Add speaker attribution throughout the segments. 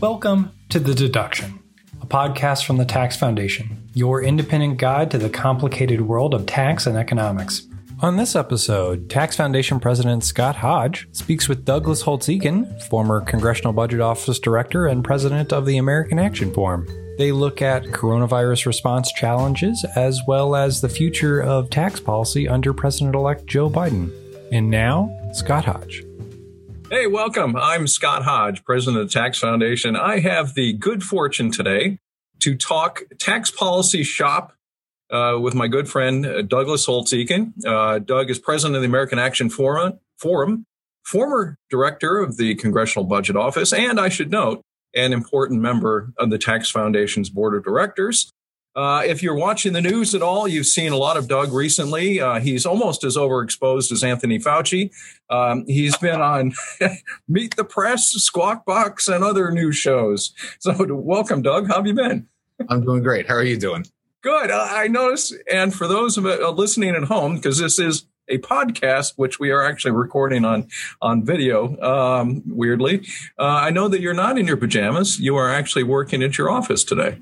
Speaker 1: Welcome to The Deduction, a podcast from the Tax Foundation, your independent guide to the complicated world of tax and economics. On this episode, Tax Foundation President Scott Hodge speaks with Douglas Holtz-Eakin, former Congressional Budget Office Director and President of the American Action Forum. They look at coronavirus response challenges as well as the future of tax policy under President elect Joe Biden. And now, Scott Hodge.
Speaker 2: Hey, welcome. I'm Scott Hodge, president of the Tax Foundation. I have the good fortune today to talk tax policy shop uh, with my good friend uh, Douglas Holtz-Eakin. Uh, Doug is president of the American Action Forum, Forum, former director of the Congressional Budget Office, and I should note, an important member of the Tax Foundation's board of directors. Uh, if you're watching the news at all, you've seen a lot of Doug recently. Uh, he's almost as overexposed as Anthony Fauci. Um, he's been on Meet the Press, Squawk Box, and other news shows. So, welcome, Doug. How have you been?
Speaker 3: I'm doing great. How are you doing?
Speaker 2: Good. I noticed, and for those of uh, listening at home, because this is a podcast, which we are actually recording on on video. Um, weirdly, uh, I know that you're not in your pajamas. You are actually working at your office today.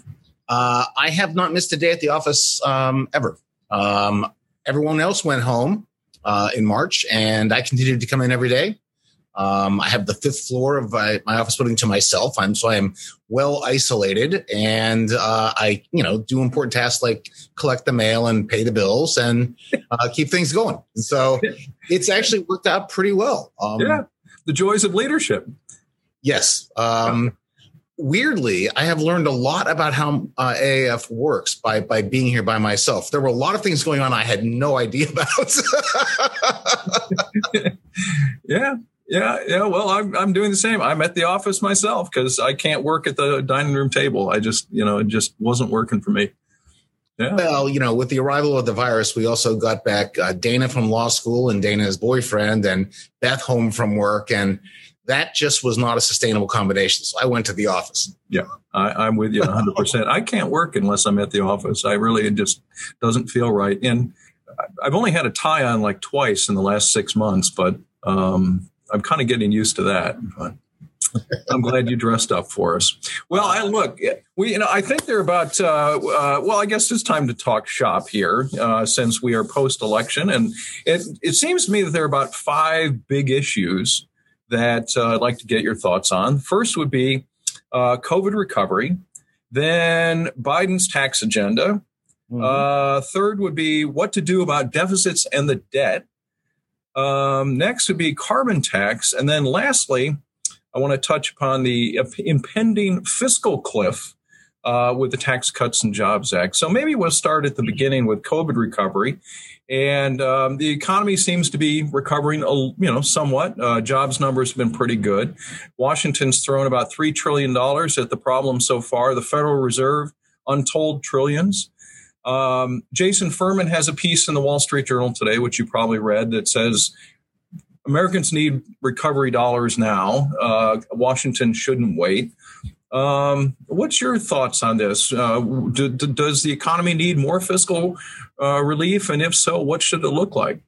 Speaker 3: Uh, I have not missed a day at the office um, ever. Um, everyone else went home uh, in March, and I continued to come in every day. Um, I have the fifth floor of my, my, office building to myself. I'm so I am well isolated, and uh, I you know do important tasks like collect the mail and pay the bills and uh, keep things going. And so it's actually worked out pretty well.
Speaker 2: Um, yeah, the joys of leadership.
Speaker 3: Yes. Um, weirdly, I have learned a lot about how uh, AAF works by by being here by myself. There were a lot of things going on I had no idea about.
Speaker 2: yeah. Yeah, yeah. Well, I'm I'm doing the same. I'm at the office myself because I can't work at the dining room table. I just, you know, it just wasn't working for me.
Speaker 3: Yeah. Well, you know, with the arrival of the virus, we also got back uh, Dana from law school and Dana's boyfriend and Beth home from work, and that just was not a sustainable combination. So I went to the office.
Speaker 2: Yeah, I, am with you 100. percent I can't work unless I'm at the office. I really it just doesn't feel right. And I've only had a tie on like twice in the last six months, but um, I'm kind of getting used to that. But I'm glad you dressed up for us. Well, I look, we, you know, I think they're about, uh, uh, well, I guess it's time to talk shop here uh, since we are post election. And it, it seems to me that there are about five big issues that uh, I'd like to get your thoughts on. First would be uh, COVID recovery, then Biden's tax agenda. Mm-hmm. Uh, third would be what to do about deficits and the debt. Um, next would be carbon tax. And then lastly, I want to touch upon the impending fiscal cliff uh, with the Tax Cuts and Jobs Act. So maybe we'll start at the beginning with COVID recovery. And um, the economy seems to be recovering, you know, somewhat. Uh, jobs numbers have been pretty good. Washington's thrown about three trillion dollars at the problem so far. The Federal Reserve, untold trillions. Um, Jason Furman has a piece in the Wall Street Journal today, which you probably read, that says Americans need recovery dollars now. Uh, Washington shouldn't wait. Um, what's your thoughts on this? Uh, do, do, does the economy need more fiscal uh, relief? And if so, what should it look like?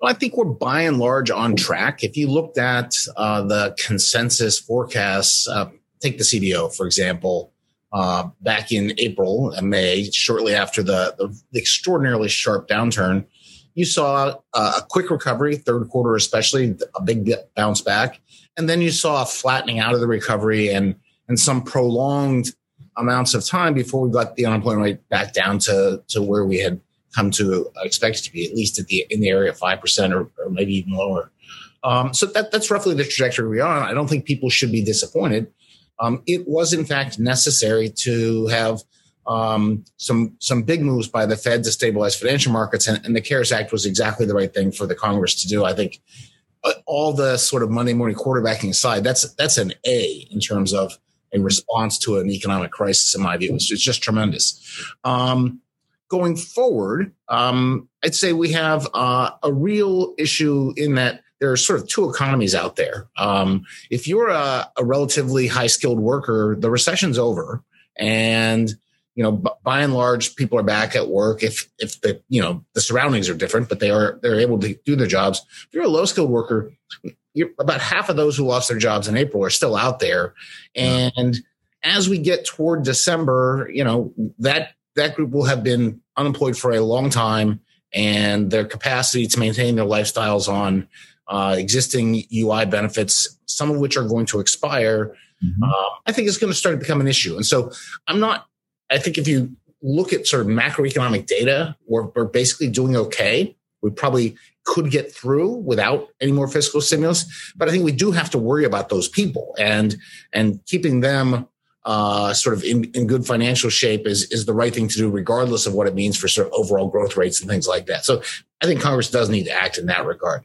Speaker 3: Well, I think we're by and large on track. If you looked at uh, the consensus forecasts, uh, take the CBO, for example, uh, back in April and May, shortly after the, the extraordinarily sharp downturn, you saw uh, a quick recovery, third quarter especially, a big bounce back. And then you saw a flattening out of the recovery and, and some prolonged amounts of time before we got the unemployment rate back down to, to where we had come to expect it to be, at least at the, in the area of 5% or, or maybe even lower. Um, so that, that's roughly the trajectory we're on. I don't think people should be disappointed. Um, it was in fact necessary to have um, some some big moves by the Fed to stabilize financial markets, and, and, the CARES Act was exactly the right thing for the Congress to do. I think uh, all the sort of Monday morning quarterbacking aside, that's that's an A in terms of a response to an economic crisis. In my view, it's, it's just tremendous. Um, going forward, um, I'd say we have uh, a real issue in that there are sort of two economies out there. Um, if you're a, a relatively high skilled worker, the recession's over, and you know, by and large, people are back at work. If if the you know the surroundings are different, but they are they're able to do their jobs. If you're a low skilled worker, you're, about half of those who lost their jobs in April are still out there, and as we get toward December, you know that that group will have been unemployed for a long time, and their capacity to maintain their lifestyles on uh, existing UI benefits, some of which are going to expire, mm-hmm. uh, I think is going to start to become an issue. And so I'm not. I think if you look at sort of macroeconomic data, we're, we're basically doing okay. We probably could get through without any more fiscal stimulus, but I think we do have to worry about those people and and keeping them uh, sort of in, in good financial shape is is the right thing to do, regardless of what it means for sort of overall growth rates and things like that. So I think Congress does need to act in that regard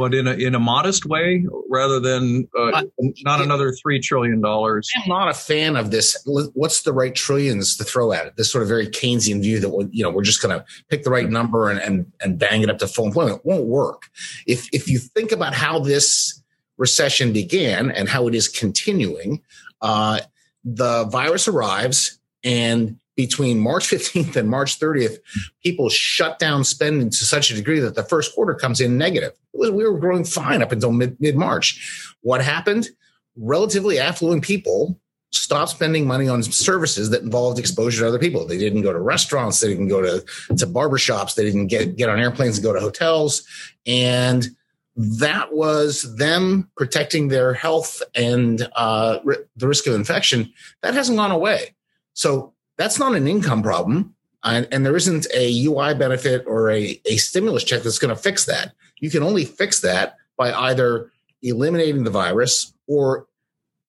Speaker 2: but in a in a modest way rather than uh, uh, not another three trillion dollars.
Speaker 3: I'm not a fan of this. What's the right trillions to throw at it? This sort of very Keynesian view that you know we're just going to pick the right number and, and and bang it up to full employment. It won't work. If if you think about how this recession began and how it is continuing, uh, the virus arrives and between March 15th and March 30th, people shut down spending to such a degree that the first quarter comes in negative. Was, we were growing fine up until mid March. What happened? Relatively affluent people stopped spending money on services that involved exposure to other people. They didn't go to restaurants, they didn't go to, to barbershops, they didn't get, get on airplanes and go to hotels. And that was them protecting their health and uh, the risk of infection. That hasn't gone away. So that's not an income problem. And, and there isn't a UI benefit or a, a stimulus check that's going to fix that. You can only fix that by either eliminating the virus or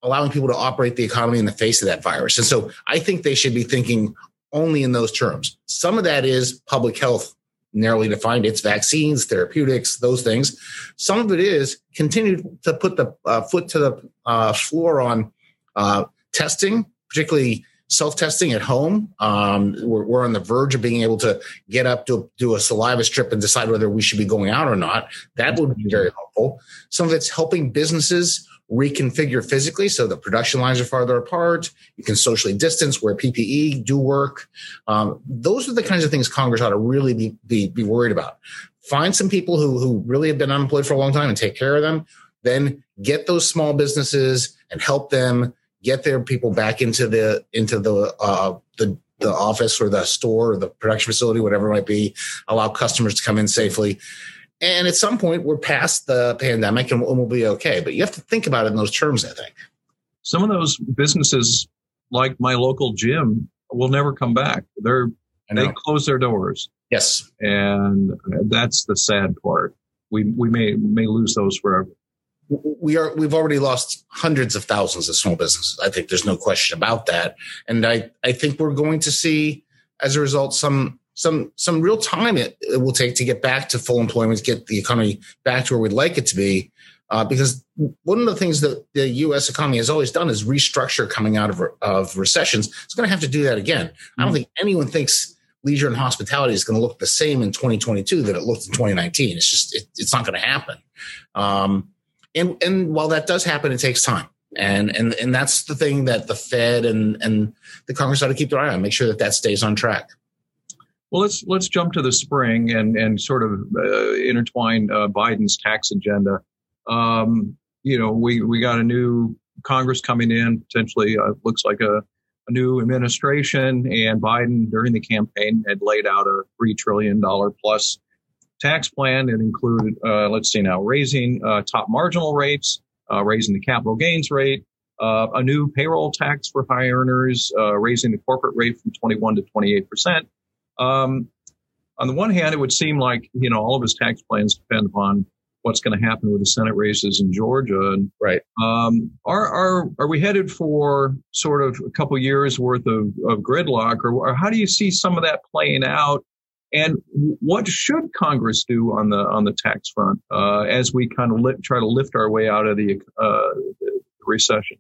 Speaker 3: allowing people to operate the economy in the face of that virus. And so I think they should be thinking only in those terms. Some of that is public health narrowly defined. It's vaccines, therapeutics, those things. Some of it is continue to put the uh, foot to the uh, floor on uh, testing, particularly self testing at home. Um, we're, we're, on the verge of being able to get up to do a saliva strip and decide whether we should be going out or not. That would be very helpful. Some of it's helping businesses reconfigure physically so the production lines are farther apart. You can socially distance where PPE do work. Um, those are the kinds of things Congress ought to really be, be, be worried about. Find some people who, who really have been unemployed for a long time and take care of them. Then get those small businesses and help them get their people back into the into the uh, the the office or the store or the production facility, whatever it might be, allow customers to come in safely. And at some point, we're past the pandemic and we'll be okay. But you have to think about it in those terms, I think.
Speaker 2: Some of those businesses, like my local gym, will never come back. They're they close their doors.
Speaker 3: Yes,
Speaker 2: and that's the sad part. We we may may lose those forever
Speaker 3: we are we've already lost hundreds of thousands of small businesses. I think there's no question about that, and I I think we're going to see as a result some some some real time it, it will take to get back to full employment, get the economy back to where we'd like it to be. Uh, because one of the things that the U.S. economy has always done is restructure coming out of of recessions. It's going to have to do that again. Mm-hmm. I don't think anyone thinks leisure and hospitality is going to look the same in 2022 that it looked in 2019. It's just it, it's not going to happen. Um, and and while that does happen, it takes time. And and and that's the thing that the Fed and and the Congress ought to keep their eye on, make sure that that stays on track.
Speaker 2: Well, let's let's jump to the spring and and sort of uh, intertwine uh, Biden's tax agenda. Um, you know, we we got a new Congress coming in, potentially uh, looks like a, a new administration, and Biden during the campaign had laid out a three trillion dollar plus tax plan. It included, uh, let's see now, raising uh, top marginal rates, uh, raising the capital gains rate, uh, a new payroll tax for high earners, uh, raising the corporate rate from 21 to 28 percent. Um, on the one hand, it would seem like you know all of his tax plans depend upon what's going to happen with the Senate races in Georgia. And,
Speaker 3: right.
Speaker 2: Um, are are are we headed for sort of a couple years worth of, of gridlock, or, or how do you see some of that playing out? And what should Congress do on the on the tax front uh, as we kind of try to lift our way out of the, uh, the recession?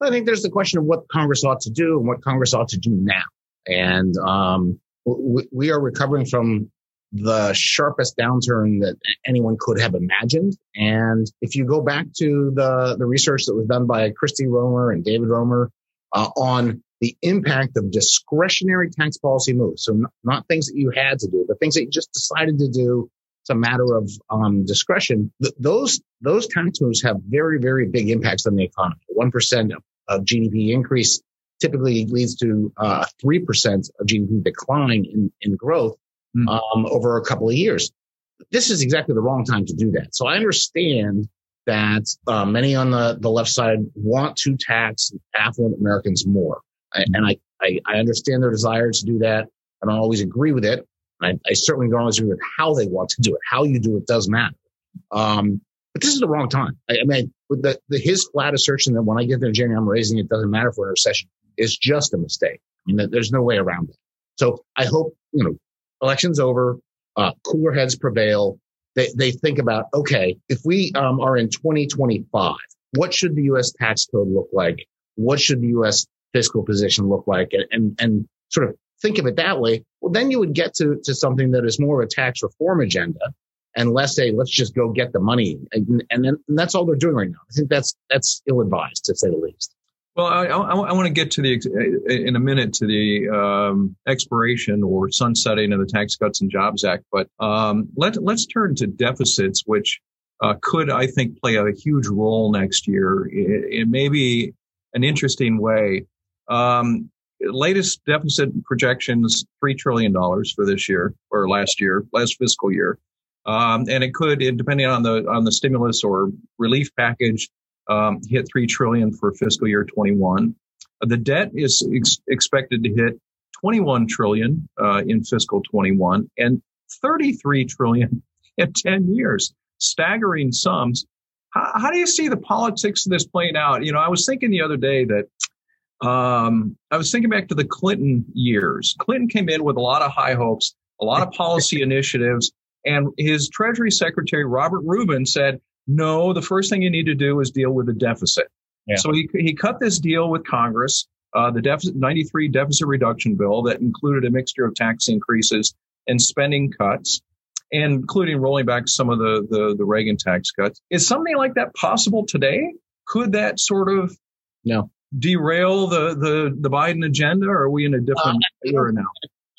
Speaker 3: I think there's the question of what Congress ought to do and what Congress ought to do now. And um, we, we are recovering from the sharpest downturn that anyone could have imagined. And if you go back to the, the research that was done by Christy Romer and David Romer uh, on the impact of discretionary tax policy moves. So not, not, things that you had to do, but things that you just decided to do it's a matter of um, discretion. Th- those those tax moves have very very big impacts on the economy. One percent of GDP increase typically leads to uh, three uh, percent of GDP decline in in growth mm. um, over a couple of years. This is exactly the wrong time to do that. So I understand that uh, many on the, the left side want to tax affluent Americans more. And I, I, I, understand their desire to do that. I don't always agree with it. I, I, certainly don't always agree with how they want to do it. How you do it does matter. Um, but this is the wrong time. I, I mean, the, the, his flat assertion that when I get there in January, I'm raising it doesn't matter for a recession is just a mistake. I mean, there's no way around it. So I hope, you know, election's over, uh, cooler heads prevail. They, they think about, okay, if we um, are in 2025, what should the U.S. tax code look like? What should the U.S. fiscal position look like? And, and, and sort of think of it that way. Well, then you would get to, to something that is more of a tax reform agenda and less a let's just go get the money. And, and, then, and that's all they're doing right now. I think that's, that's ill advised to say the least.
Speaker 2: Well, I, I, I, want to get to the in a minute to the um, expiration or sunsetting of the Tax Cuts and Jobs Act, but um, let let's turn to deficits, which uh, could I think play a huge role next year. It, it may be an interesting way. Um, latest deficit projections three trillion dollars for this year or last year, last fiscal year, um, and it could, depending on the on the stimulus or relief package, um, hit three trillion for fiscal year 21. Uh, the debt is ex- expected to hit 21 trillion uh, in fiscal 21 and 33 trillion in 10 years. Staggering sums. How, how, do you see the politics of this playing out? You know, I was thinking the other day that um, I was thinking back to the Clinton years. Clinton came in with a lot of high hopes, a lot of policy initiatives, and his Treasury Secretary Robert Rubin said, no, the first thing you need to do is deal with the deficit. Yeah. So he, he cut this deal with Congress, uh, the deficit 93 deficit reduction bill that included a mixture of tax increases and spending cuts, including rolling back some of the, the, the Reagan tax cuts. Is something like that possible today? Could that sort of
Speaker 3: no
Speaker 2: derail the, the, the Biden agenda? Or are we in a different uh, era now?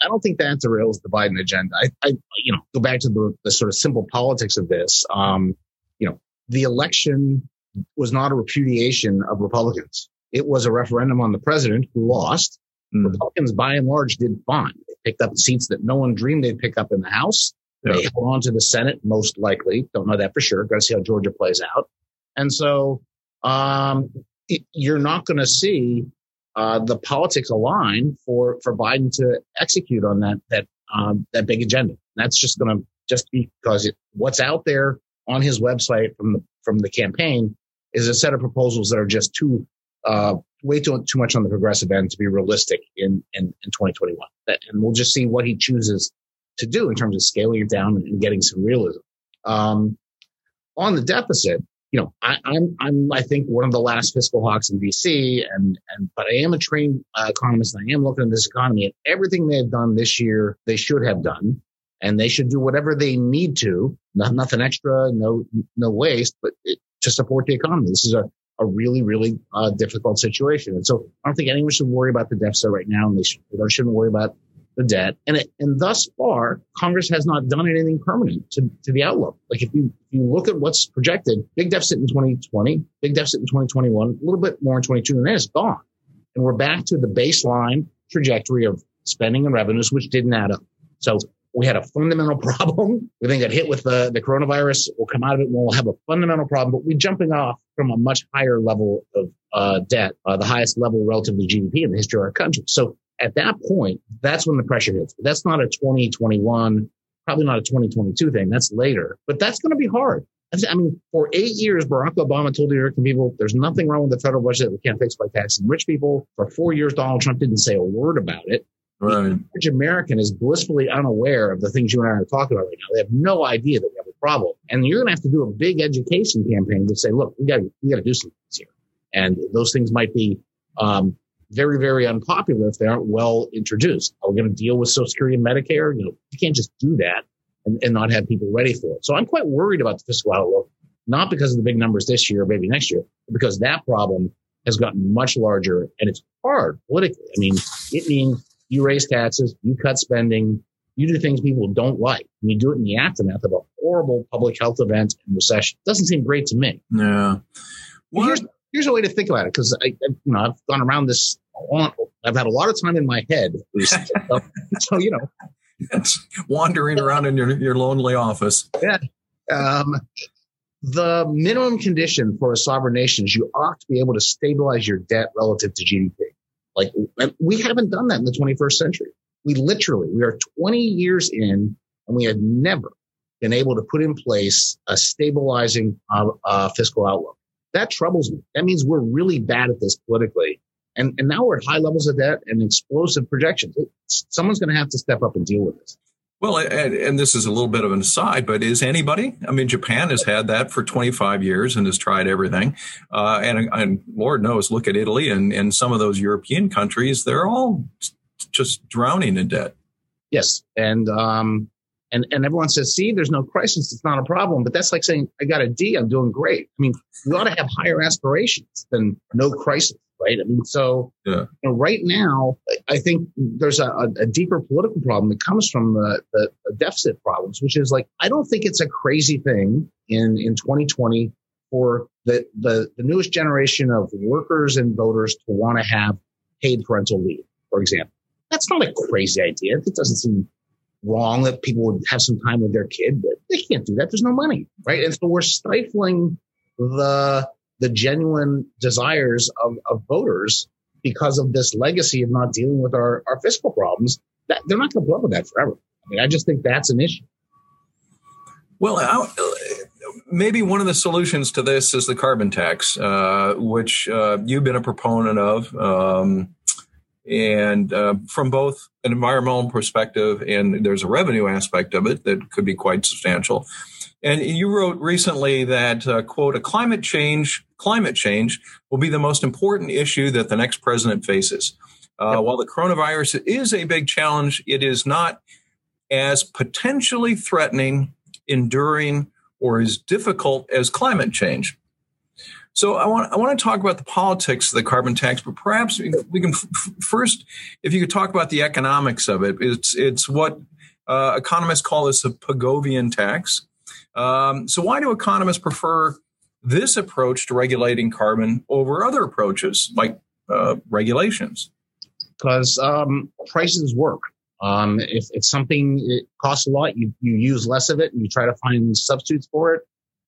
Speaker 3: I don't think that derails the Biden agenda. I, I, you know, go back to the, the sort of simple politics of this. Um, you know, the election was not a repudiation of Republicans. It was a referendum on the president who lost. Mm. Republicans, by and large, did fine. They picked up seats that no one dreamed they'd pick up in the House. Yeah. They held on to the Senate, most likely. Don't know that for sure. Got to see how Georgia plays out. And so, um, you're not going to see uh, the politics align for for Biden to execute on that that um, that big agenda. That's just going to just be because it, what's out there on his website from the from the campaign is a set of proposals that are just too uh, way too too much on the progressive end to be realistic in in, in 2021. That, and we'll just see what he chooses to do in terms of scaling it down and getting some realism. Um, on the deficit, you know, I, am I'm, I'm I think one of the last fiscal hawks in DC, and and but I am a trained uh, economist. And I am looking at this economy and everything they have done this year, they should have done and they should do whatever they need to, not, nothing extra, no, no waste, but it, to support the economy. This is a, a really, really uh, difficult situation. And so I don't think anyone should worry about the deficit right now. And they, should, they shouldn't worry about the debt. And it, and thus far, Congress has not done anything permanent to, to the outlook. Like if you, if you look at what's projected, big deficit in 2020, big deficit in 2021, a little bit more in 22, and then it's gone. And we're back to the baseline trajectory of spending and revenues, which didn't add up. So we had a fundamental problem. We then got hit with the, the coronavirus. We'll come out of it and we'll have a fundamental problem, but we're jumping off from a much higher level of uh, debt, uh, the highest level relative to GDP in the history of our country. So at that point, that's when the pressure hits. That's not a 2021, probably not a 2022 thing. That's later, but that's going to be hard. I mean, for eight years, Barack Obama told the American people there's nothing wrong with the federal budget that we can't fix by taxing rich people. For four years, Donald Trump didn't say a word about it. Right. The average American is blissfully unaware of the things you and I are talking about right now. They have no idea that we have a problem. And you're going to have to do a big education campaign to say, look, we got we got to do some things here. And those things might be um, very, very unpopular if they aren't well introduced. Are we going to deal with Social Security and Medicare? You know, you can't just do that and, and not have people ready for it. So I'm quite worried about the fiscal outlook, not because of the big numbers this year, or maybe next year, but because that problem has gotten much larger and it's hard politically. I mean, it means you raise taxes, you cut spending, You do things people don't like. And you do it in the aftermath of a horrible public health event and recession. Doesn't seem great to me.
Speaker 2: Yeah.
Speaker 3: Well, here's, here's a way to think about it because I, I, you know, I've gone around this. I've had a lot of time in my head. so, so, you know,
Speaker 2: wandering around in your, your lonely office.
Speaker 3: Yeah. Um, the minimum condition for a sovereign nation is you ought to be able to stabilize your debt relative to GDP. Like we haven't done that in the 21st century. We literally, we are 20 years in and we have never been able to put in place a stabilizing uh, uh, fiscal outlook. That troubles me. That means we're really bad at this politically. And, and now we're at high levels of debt and explosive projections. Someone's going to have to step up and deal with this.
Speaker 2: Well, and, and, this is a little bit of an aside, but is anybody? I mean, Japan has had that for 25 years and has tried everything. Uh, and, and, Lord knows, look at Italy and, and some of those European countries, they're all just drowning in debt.
Speaker 3: Yes. And, um, and, and everyone says, see, there's no crisis. It's not a problem. But that's like saying, I got a D. I'm doing great. I mean, we ought to have higher aspirations than no crisis right? I mean, so yeah. you know, right now, I think there's a, a, deeper political problem that comes from the, the, deficit problems, which is like I don't think it's a crazy thing in in 2020 for the the, the newest generation of workers and voters to want to have paid parental leave, for example. That's not a crazy idea. It doesn't seem wrong that people would have some time with their kid, but they can't do that. There's no money, right? And so we're stifling the the genuine desires of, of voters because of this legacy of not dealing with our, our fiscal problems. That, they're not going to up with that forever. I mean, I just think that's an issue.
Speaker 2: Well, I, maybe one of the solutions to this is the carbon tax, uh, which uh, you've been a proponent of. Um, and uh, from both an environmental perspective and there's a revenue aspect of it that could be quite substantial. And you wrote recently that, uh, quote, a climate change, climate change will be the most important issue that the next president faces. Uh, yep. While the coronavirus is a big challenge, it is not as potentially threatening, enduring, or as difficult as climate change. So I want I want to talk about the politics of the carbon tax, but perhaps we can f- first, if you could talk about the economics of it. It's it's what uh, economists call this a Pigovian tax. Um, so, why do economists prefer this approach to regulating carbon over other approaches like uh, regulations?
Speaker 3: Because um, prices work. Um, if, if something it costs a lot, you, you use less of it and you try to find substitutes for it.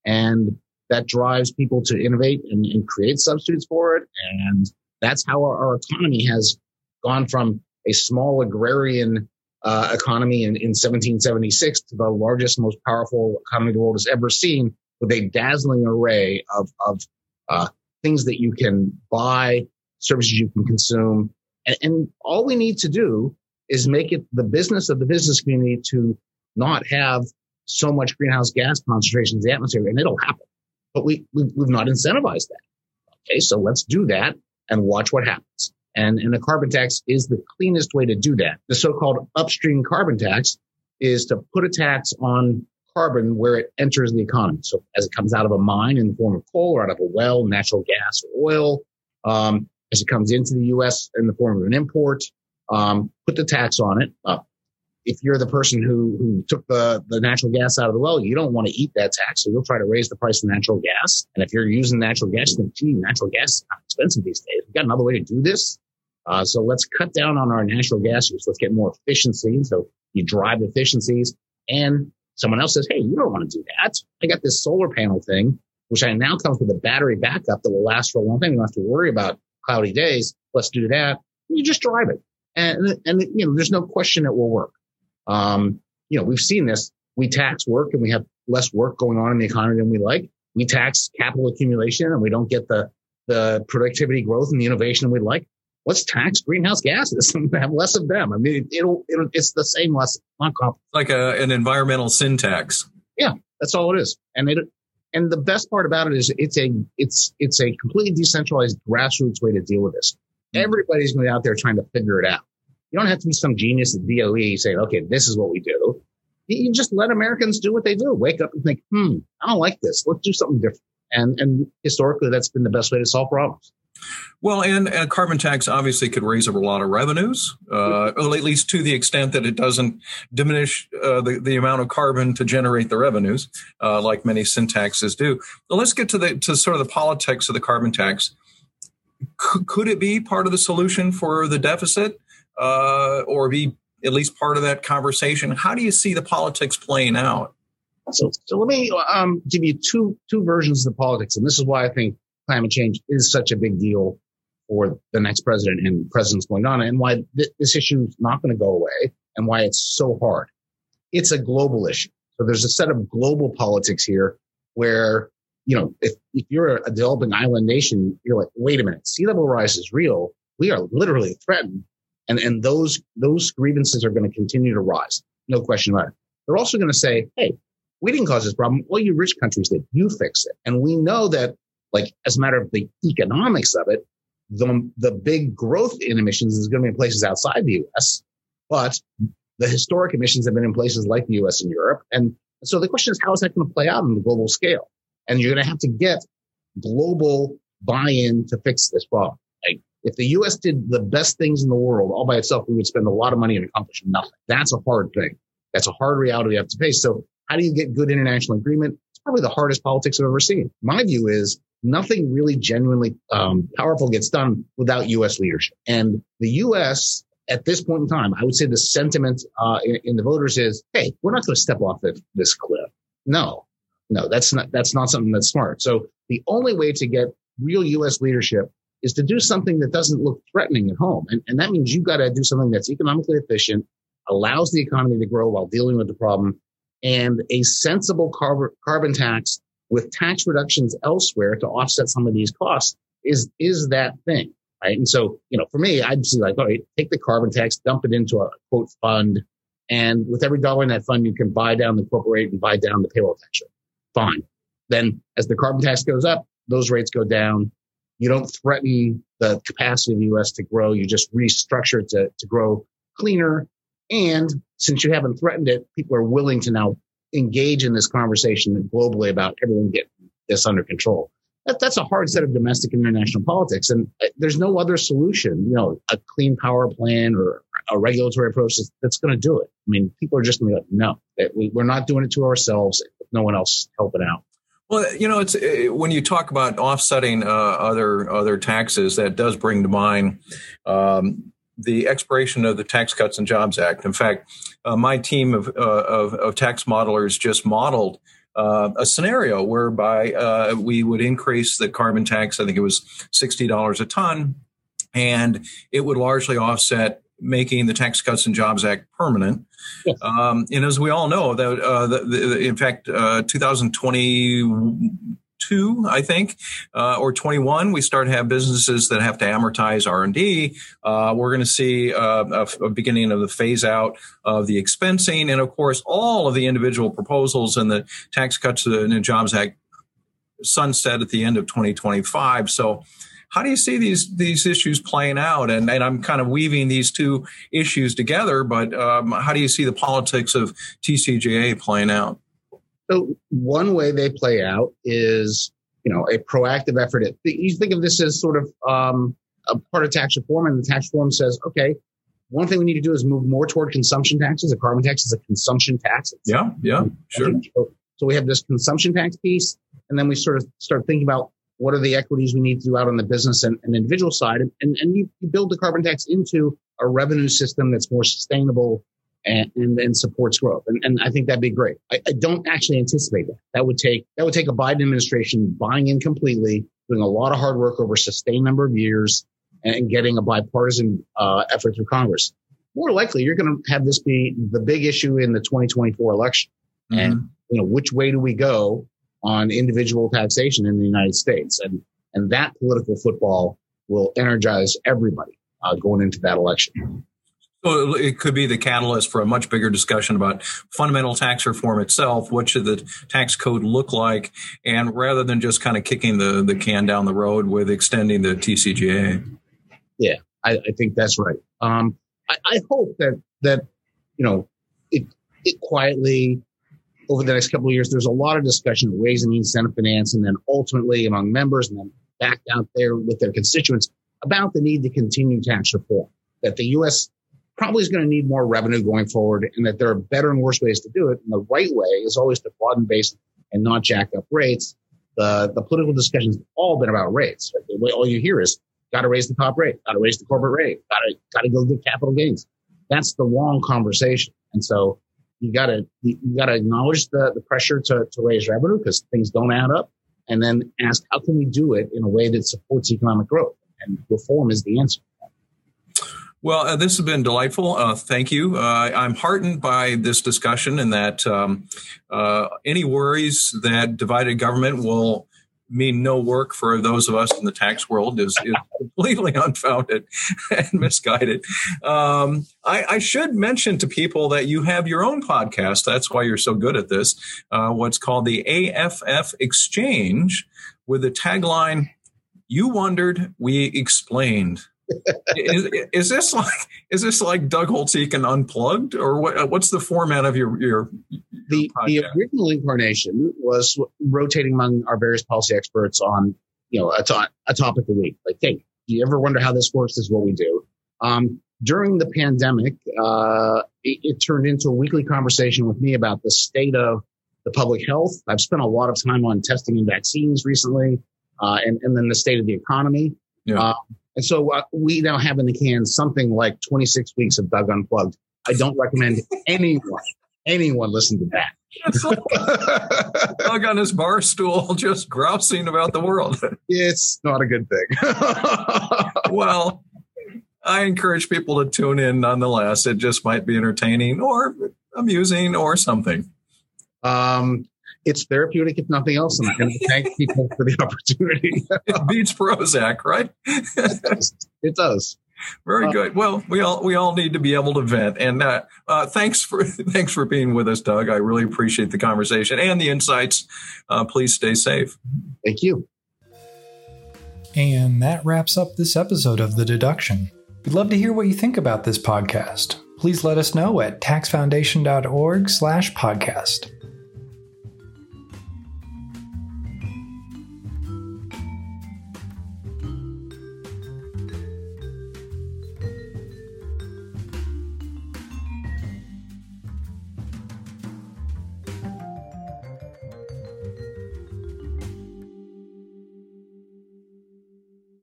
Speaker 3: And that drives people to innovate and, and create substitutes for it. And that's how our, our economy has gone from a small agrarian uh, economy in, in 1776 to the largest, most powerful economy the world has ever seen with a dazzling array of, of uh, things that you can buy, services you can consume. And, and all we need to do is make it the business of the business community to not have so much greenhouse gas concentrations in the atmosphere, and it'll happen. But we, we, we've not incentivized that. Okay, so let's do that and watch what happens. And, and a carbon tax is the cleanest way to do that. The so-called upstream carbon tax is to put a tax on carbon where it enters the economy. So as it comes out of a mine in the form of coal or out of a well, natural gas or oil, um, as it comes into the U.S. in the form of an import, um, put the tax on it. Uh, if you're the person who, who took the, the natural gas out of the well, you don't want to eat that tax. So you'll try to raise the price of natural gas. And if you're using natural gas, think, gee, natural gas is expensive these days. We've got another way to do this. Uh, so let's cut down on our natural gas use. Let's get more efficiency. So you drive efficiencies and someone else says, Hey, you don't want to do that. I got this solar panel thing, which I now comes with a battery backup that will last for a long time. You don't have to worry about cloudy days. Let's do that. You just drive it. And, and, you know, there's no question it will work. Um, you know, we've seen this. We tax work and we have less work going on in the economy than we like. We tax capital accumulation and we don't get the, the productivity growth and the innovation we like let's tax greenhouse gases and have less of them. I mean, it'll, it'll it's the same lesson, not complicated.
Speaker 2: Like a, an environmental sin tax.
Speaker 3: Yeah, that's all it is. And it, and the best part about it is it's a, it's, it's a completely decentralized grassroots way to deal with this. Mm-hmm. Everybody's going to be out there trying to figure it out. You don't have to be some genius at DOE saying, okay, this is what we do. You just let Americans do what they do. Wake up and think, hmm, I don't like this. Let's do something different. And, and historically, that's been the best way to solve problems.
Speaker 2: Well, and a carbon tax obviously could raise a lot of revenues, uh, at least to the extent that it doesn't diminish uh, the, the amount of carbon to generate the revenues, uh, like many sin taxes do. Well, let's get to the to sort of the politics of the carbon tax. C- could it be part of the solution for the deficit, uh, or be at least part of that conversation? How do you see the politics playing out?
Speaker 3: So, so let me um, give you two two versions of the politics, and this is why I think climate change is such a big deal for the next president and presidents going on and why th- this issue is not going to go away and why it's so hard. It's a global issue. So there's a set of global politics here where, you know, if, if you're a developing island nation, you're like, wait a minute, sea level rise is real. We are literally threatened. And, and those, those grievances are going to continue to rise. No question about it. They're also going to say, Hey, we didn't cause this problem. Well, you rich countries did. You fix it. And we know that like as a matter of the economics of it, the, the big growth in emissions is going to be in places outside the US, but the historic emissions have been in places like the US and Europe. And so the question is, how is that going to play out on the global scale? And you're going to have to get global buy-in to fix this problem. If the US did the best things in the world all by itself, we would spend a lot of money and accomplish nothing. That's a hard thing. That's a hard reality we have to face. So how do you get good international agreement? It's probably the hardest politics I've ever seen. My view is nothing really genuinely um, powerful gets done without U.S. leadership. And the U.S. at this point in time, I would say the sentiment uh, in, in, the voters is, "Hey, we're not going to step off the, this cliff." No, no, that's not that's not something that's smart. So the only way to get real U.S. leadership is to do something that doesn't look threatening at home, and, and that means you've got to do something that's economically efficient, allows the economy to grow while dealing with the problem, and a sensible carbon carbon tax with tax reductions elsewhere to offset some of these costs is is that thing right? And so you know for me i'd see like all right take the carbon tax dump it into a quote fund and with every dollar in that fund you can buy down the corporate rate and buy down the payroll tax rate. Fine. Then as the carbon tax goes up those rates go down. You don't threaten the capacity of the US to grow. You just restructure it to, to grow cleaner. And since you haven't threatened it people are willing to now engage in this conversation globally about everyone getting this under control. That, that's a hard set of domestic and international politics. And uh, there's no other solution, you know, a clean power plan or a regulatory approach that's going to do it. I mean, people are just going to be like, no, we're not doing it to ourselves. No one else helping out.
Speaker 2: Well, you know, it's uh, when you talk about offsetting uh, other other taxes, that does bring to mind um, the expiration of the Tax Cuts and Jobs Act. In fact, uh, my team of, uh, of, of, tax modelers just modeled uh, a scenario whereby uh, we would increase the carbon tax. I think it was $60 a ton, and it would largely offset making the Tax Cuts and Jobs Act permanent. Yes. Um, and as we all know, that uh, the, the, in fact, uh, 2020 two, I think, uh, or 21, we start to have businesses that have to amortize R&D. Uh, we're going to see uh, a, a, beginning of the phase out of the expensing. And of course, all of the individual proposals and the Tax Cuts and Jobs Act sunset at the end of 2025. So how do you see these these issues playing out? And, and I'm kind of weaving these two issues together, but um, how do you see the politics of TCJA playing out?
Speaker 3: So one way they play out is, you know, a proactive effort. At, you think of this as sort of um, a part of tax reform, and the tax reform says, okay, one thing we need to do is move more toward consumption taxes. A carbon tax is a consumption tax. It's
Speaker 2: yeah, yeah, sure.
Speaker 3: So, so we have this consumption tax piece, and then we sort of start thinking about what are the equities we need to do out on the business and, and individual side, and, and, and you build the carbon tax into a revenue system that's more sustainable and, and, supports growth. And, and, I think that'd be great. I, I, don't actually anticipate that. That would take that would take a Biden administration buying in completely, doing a lot of hard work over a sustained number of years, and getting a bipartisan uh, effort through Congress. More likely, you're going to have this be the big issue in the 2024 election. Mm-hmm. And you know, which way do we go on individual taxation in the United States? And and that political football will energize everybody uh, going into that election.
Speaker 2: So it could be the catalyst for a much bigger discussion about fundamental tax reform itself. What should the tax code look like? And rather than just kind of kicking the, the can down the road with extending the TCJA.
Speaker 3: Yeah, I, I think that's right. Um, I, I, hope that, that, you know, it, it quietly over the next couple of years, there's a lot of discussion of and means Senate finance, and then ultimately among members, and then back out there with their constituents about the need to continue tax reform. That the U.S. probably is going to need more revenue going forward, and that there are better and worse ways to do it. And the right way is always to broaden base and not jack up rates. The the political discussions all been about rates. All you hear is got to raise the top rate, got to raise the corporate rate, got to got to go to capital gains. That's the wrong conversation. And so you got to you got to acknowledge the the pressure to to raise revenue because things don't add up, and then ask how can we do it in a way that supports economic growth. And reform is the answer.
Speaker 2: Well, uh, this has been delightful. Uh, thank you. Uh, I'm heartened by this discussion and that um, uh, any worries that divided government will mean no work for those of us in the tax world is, is completely unfounded and misguided. Um, I, I, should mention to people that you have your own podcast. That's why you're so good at this. Uh, what's called the AAF Exchange with the tagline, You wondered, we explained is, is, this like is this like Doug Holtz-Eakin unplugged, or what, what's the format of your your,
Speaker 3: your the podcast? the original incarnation was rotating among our various policy experts on you know a, to- a topic a week. Like, hey, do you ever wonder how this works? This is what we do. Um, during the pandemic, uh, it, it turned into a weekly conversation with me about the state of the public health. I've spent a lot of time on testing and vaccines recently, uh, and, and then the state of the economy. Yeah. Uh, and so uh, we now have in the can something like 26 weeks of Doug Unplugged. I don't recommend anyone, anyone listen to
Speaker 2: that. Doug on his bar stool just grousing about the world.
Speaker 3: It's not a good thing.
Speaker 2: well, I encourage people to tune in nonetheless. It just might be entertaining or amusing or something.
Speaker 3: Um, it's therapeutic, if nothing else. And I thank people for the opportunity.
Speaker 2: it beats Prozac, right?
Speaker 3: it, does. it does.
Speaker 2: Very uh, good. Well, we all we all need to be able to vent, and uh, uh, thanks for thanks for being with us, Doug. I really appreciate the conversation and the insights. Uh, please stay safe.
Speaker 3: Thank you.
Speaker 1: And that wraps up this episode of the Deduction. We'd love to hear what you think about this podcast. Please let us know at taxfoundation.org/podcast.